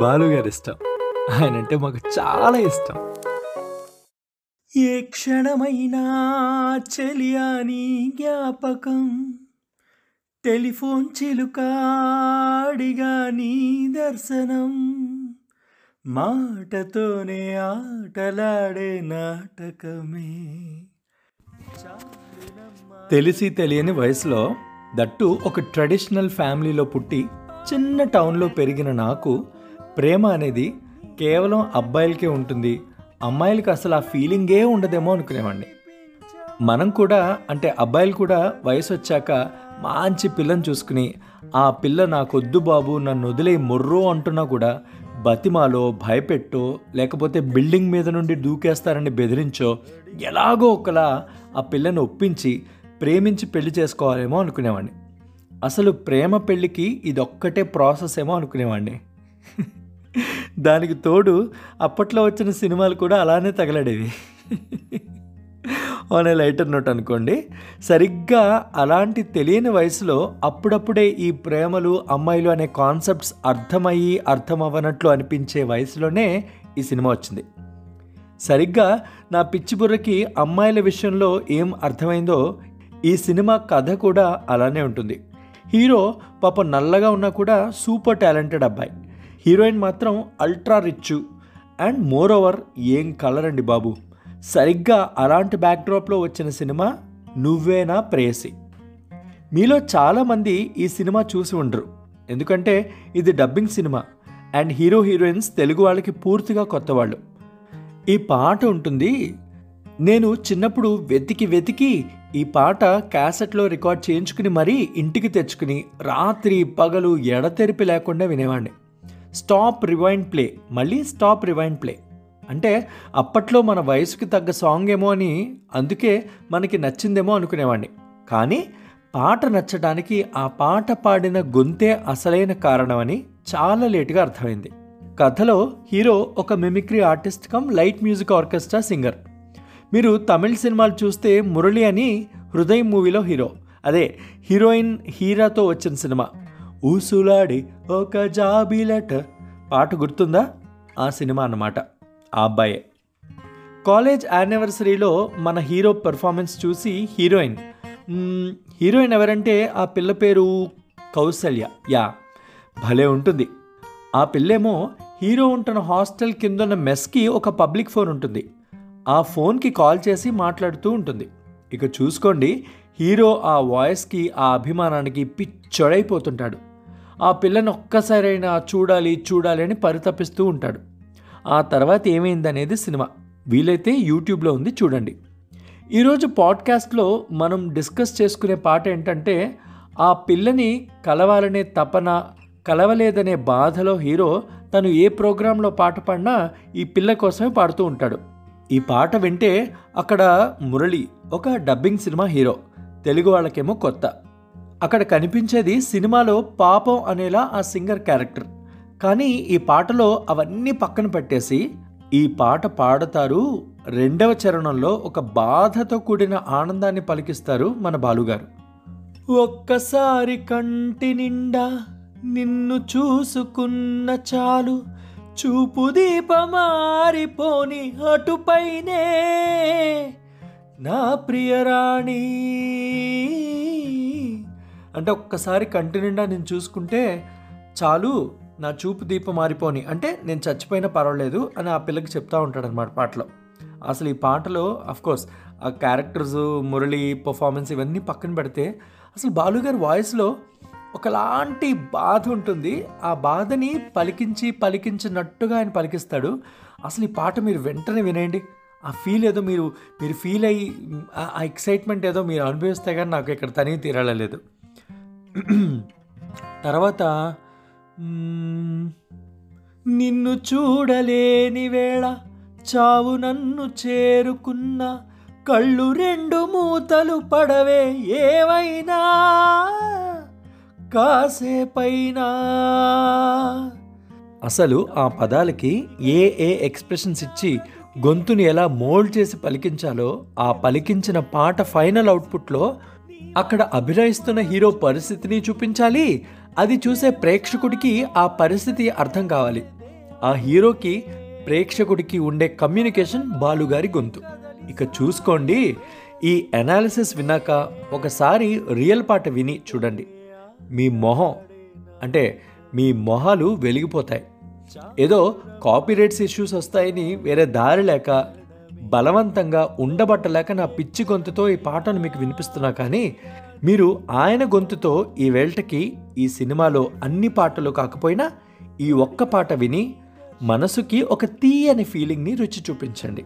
బాలుగారు ఇష్టం. ఆయన అంటే మాకు చాలా ఇష్టం. ఏ క్షణమైనా చెలియాని జ్ఞాపకం టెలిఫోన్ చిలుకాడిగా నీ దర్శనం మాటతోనే ఆటలాడే నాటకమే. తెలిసి తెలియని వయసులో దట్టు ఒక ట్రెడిషనల్ ఫ్యామిలీలో పుట్టి చిన్న టౌన్లో పెరిగిన నాకు ప్రేమ అనేది కేవలం అబ్బాయిలకే ఉంటుంది. అమ్మాయిలకి అసలు ఆ ఫీలింగే ఉండదేమో అనుకునేవాడిని మనం కూడా అంటే అబ్బాయిలు కూడా వయసు వచ్చాక మంచి పిల్లని చూసుకుని ఆ పిల్ల నాకొద్దు బాబు నన్ను వదిలే మొర్రో అంటున్నా కూడా బతిమాలో భయపెట్టో లేకపోతే బిల్డింగ్ మీద నుండి దూకేస్తారని బెదిరించో ఎలాగో ఒకలా ఆ పిల్లని ఒప్పించి ప్రేమించి పెళ్ళి చేసుకోవాలేమో అనుకునేవాడిని అసలు ప్రేమ పెళ్ళికి ఇదొక్కటే ప్రాసెస్ ఏమో అనుకునేవాడిని దానికి తోడు అప్పట్లో వచ్చిన సినిమాలు కూడా అలానే తగలడేవి. అనే లైటర్ నోట్ అనుకోండి సరిగ్గా అలాంటి తెలియని వయసులో అప్పుడప్పుడే ఈ ప్రేమలు అమ్మాయిలు అనే కాన్సెప్ట్స్ అర్థమయ్యి అర్థమవ్వనట్లు అనిపించే వయసులోనే ఈ సినిమా వచ్చింది. సరిగ్గా నా పిచ్చి బుర్రకి అమ్మాయిల విషయంలో ఏం అర్థమైందో ఈ సినిమా కథ కూడా అలానే ఉంటుంది. హీరో పాప నల్లగా ఉన్నా కూడా సూపర్ టాలెంటెడ్ అబ్బాయి. హీరోయిన్ మాత్రం ultra rich and more over ఏం కలర్ అండి బాబు. సరిగ్గా అలాంటి బ్యాక్డ్రాప్లో వచ్చిన సినిమా నువ్వేనా ప్రేయసి. మీలో చాలామంది ఈ సినిమా చూసి ఉండరు. ఎందుకంటే ఇది dubbing cinema. And hero heroines Telugu వాళ్ళకి పూర్తిగా కొత్త వాళ్ళు. ఈ పాట ఉంటుంది నేను చిన్నప్పుడు వెతికి వెతికి ఈ పాట క్యాసెట్లో రికార్డ్ చేయించుకుని మరీ ఇంటికి తెచ్చుకుని రాత్రి పగలు ఎడతెరిపి లేకుండా వినేవాడిని స్టాప్ రివైండ్ ప్లే. మళ్ళీ స్టాప్ రివైండ్ ప్లే. అంటే అప్పట్లో మన వయసుకి తగ్గ సాంగ్ ఏమో అని అందుకే మనకి నచ్చిందేమో అనుకునేవాడిని కానీ పాట నచ్చడానికి ఆ పాట పాడిన గొంతే అసలైన కారణమని చాలా లేటుగా అర్థమైంది. కథలో హీరో ఒక mimicry artist cum light music orchestra singer. మీరు తమిళ సినిమాలు చూస్తే మురళి అని హృదయం మూవీలో హీరో. అదే హీరోయిన్ హీరాతో వచ్చిన సినిమా. ఊసులాడి ఒక జాబిలట పాట గుర్తుందా? ఆ సినిమా అన్నమాట. ఆ అబ్బాయే. కాలేజ్ యానివర్సరీలో మన హీరో పెర్ఫార్మెన్స్ చూసి హీరోయిన్. హీరోయిన్ ఎవరంటే ఆ పిల్ల పేరు కౌసల్య. యా భలే ఉంటుంది. ఆ పిల్లేమో హీరో ఉంటున్న హాస్టల్ కింద మెస్కి ఒక పబ్లిక్ ఫోన్ ఉంటుంది. ఆ ఫోన్కి కాల్ చేసి మాట్లాడుతూ ఉంటుంది. ఇక చూసుకోండి హీరో ఆ వాయిస్కి ఆ అభిమానానికి పిచ్చొడైపోతుంటాడు. ఆ పిల్లను ఒక్కసారైనా చూడాలి చూడాలి అని పరితపిస్తూ ఉంటాడు. ఆ తర్వాత ఏమైందనేది సినిమా. వీలైతే యూట్యూబ్లో ఉంది చూడండి. ఈరోజు పాడ్కాస్ట్లో మనం డిస్కస్ చేసుకునే పాట ఏంటంటే ఆ పిల్లని కలవాలనే తపన కలవలేదనే బాధలో హీరో తను ఏ ప్రోగ్రాంలో పాట పాడినా ఈ పిల్ల కోసమే పాడుతూ ఉంటాడు. ఈ పాట వింటే అక్కడ మురళి ఒక డబ్బింగ్ సినిమా హీరో తెలుగు వాళ్ళకేమో కొత్త. అక్కడ కనిపించేది సినిమాలో పాపం అనేలా ఆ సింగర్ క్యారెక్టర్. కానీ ఈ పాటలో అవన్నీ పక్కన పెట్టేసి ఈ పాట పాడతారు రెండవ చరణంలో ఒక బాధతో కూడిన ఆనందాన్ని పలికిస్తారు మన బాలుగారు. ఒక్కసారి కంటి నిండా నిన్ను చూసుకున్న చాలు చూపు దీపమారిపోని అటుపైనే నా ప్రియరాణి అంటే ఒక్కసారి కంటి నిండా నేను చూసుకుంటే చాలు నా చూపు దీపం మారిపోని. అంటే నేను చచ్చిపోయినా పర్వాలేదు అని ఆ పిల్లకి చెప్తా ఉంటాడనమాట పాటలో. అసలు ఈ పాటలో కోర్స్ ఆ క్యారెక్టర్స్ మురళి పర్ఫార్మెన్స్ ఇవన్నీ పక్కన పెడితే అసలు బాలుగారి వాయిస్లో ఒకలాంటి బాధ ఉంటుంది. ఆ బాధని పలికించి పలికించినట్టుగా ఆయన పలికిస్తాడు. అసలు ఈ పాట మీరు వెంటనే వినేయండి. ఆ ఫీల్ ఏదో మీరు మీరు ఫీల్ అయ్యి ఆ ఎక్సైట్మెంట్ ఏదో మీరు అనుభవిస్తే కానీ నాకు ఇక్కడ తనివి తీరలేదు తర్వాత నిన్ను చూడలేని వేళ చావు నన్ను చేరుకున్న కళ్ళు రెండు మూతలు పడవే ఏవైనా కాసేపైనా అసలు ఆ పదాలకి ఏ ఏ ఎక్స్ప్రెషన్స్ ఇచ్చి గొంతుని ఎలా మోల్డ్ చేసి పలికించాలో ఆ పలికించిన పాట ఫైనల్ అవుట్పుట్లో అక్కడ అభినయిస్తున్న హీరో పరిస్థితిని చూపించాలి. అది చూసే ప్రేక్షకుడికి ఆ పరిస్థితి అర్థం కావాలి. ఆ హీరోకి ప్రేక్షకుడికి ఉండే కమ్యూనికేషన్ బాలుగారి గొంతు. ఇక చూసుకోండి ఈ అనాలిసిస్ విన్నాక ఒకసారి రియల్ పాట విని చూడండి. మీ మొహం అంటే మీ మొహాలు వెలిగిపోతాయి. ఏదో కాపీరైట్స్ ఇష్యూస్ వస్తాయని వేరే దారి లేక బలవంతంగా ఉండబట్టలేక నా పిచ్చి గొంతుతో ఈ పాటను మీకు వినిపిస్తున్నా కానీ మీరు ఆయన గొంతుతో ఈ వేల్టకి ఈ సినిమాలో అన్ని పాటలు కాకపోయినా ఈ ఒక్క పాట విని మనసుకి ఒక తీయని ఫీలింగ్ని రుచి చూపించండి.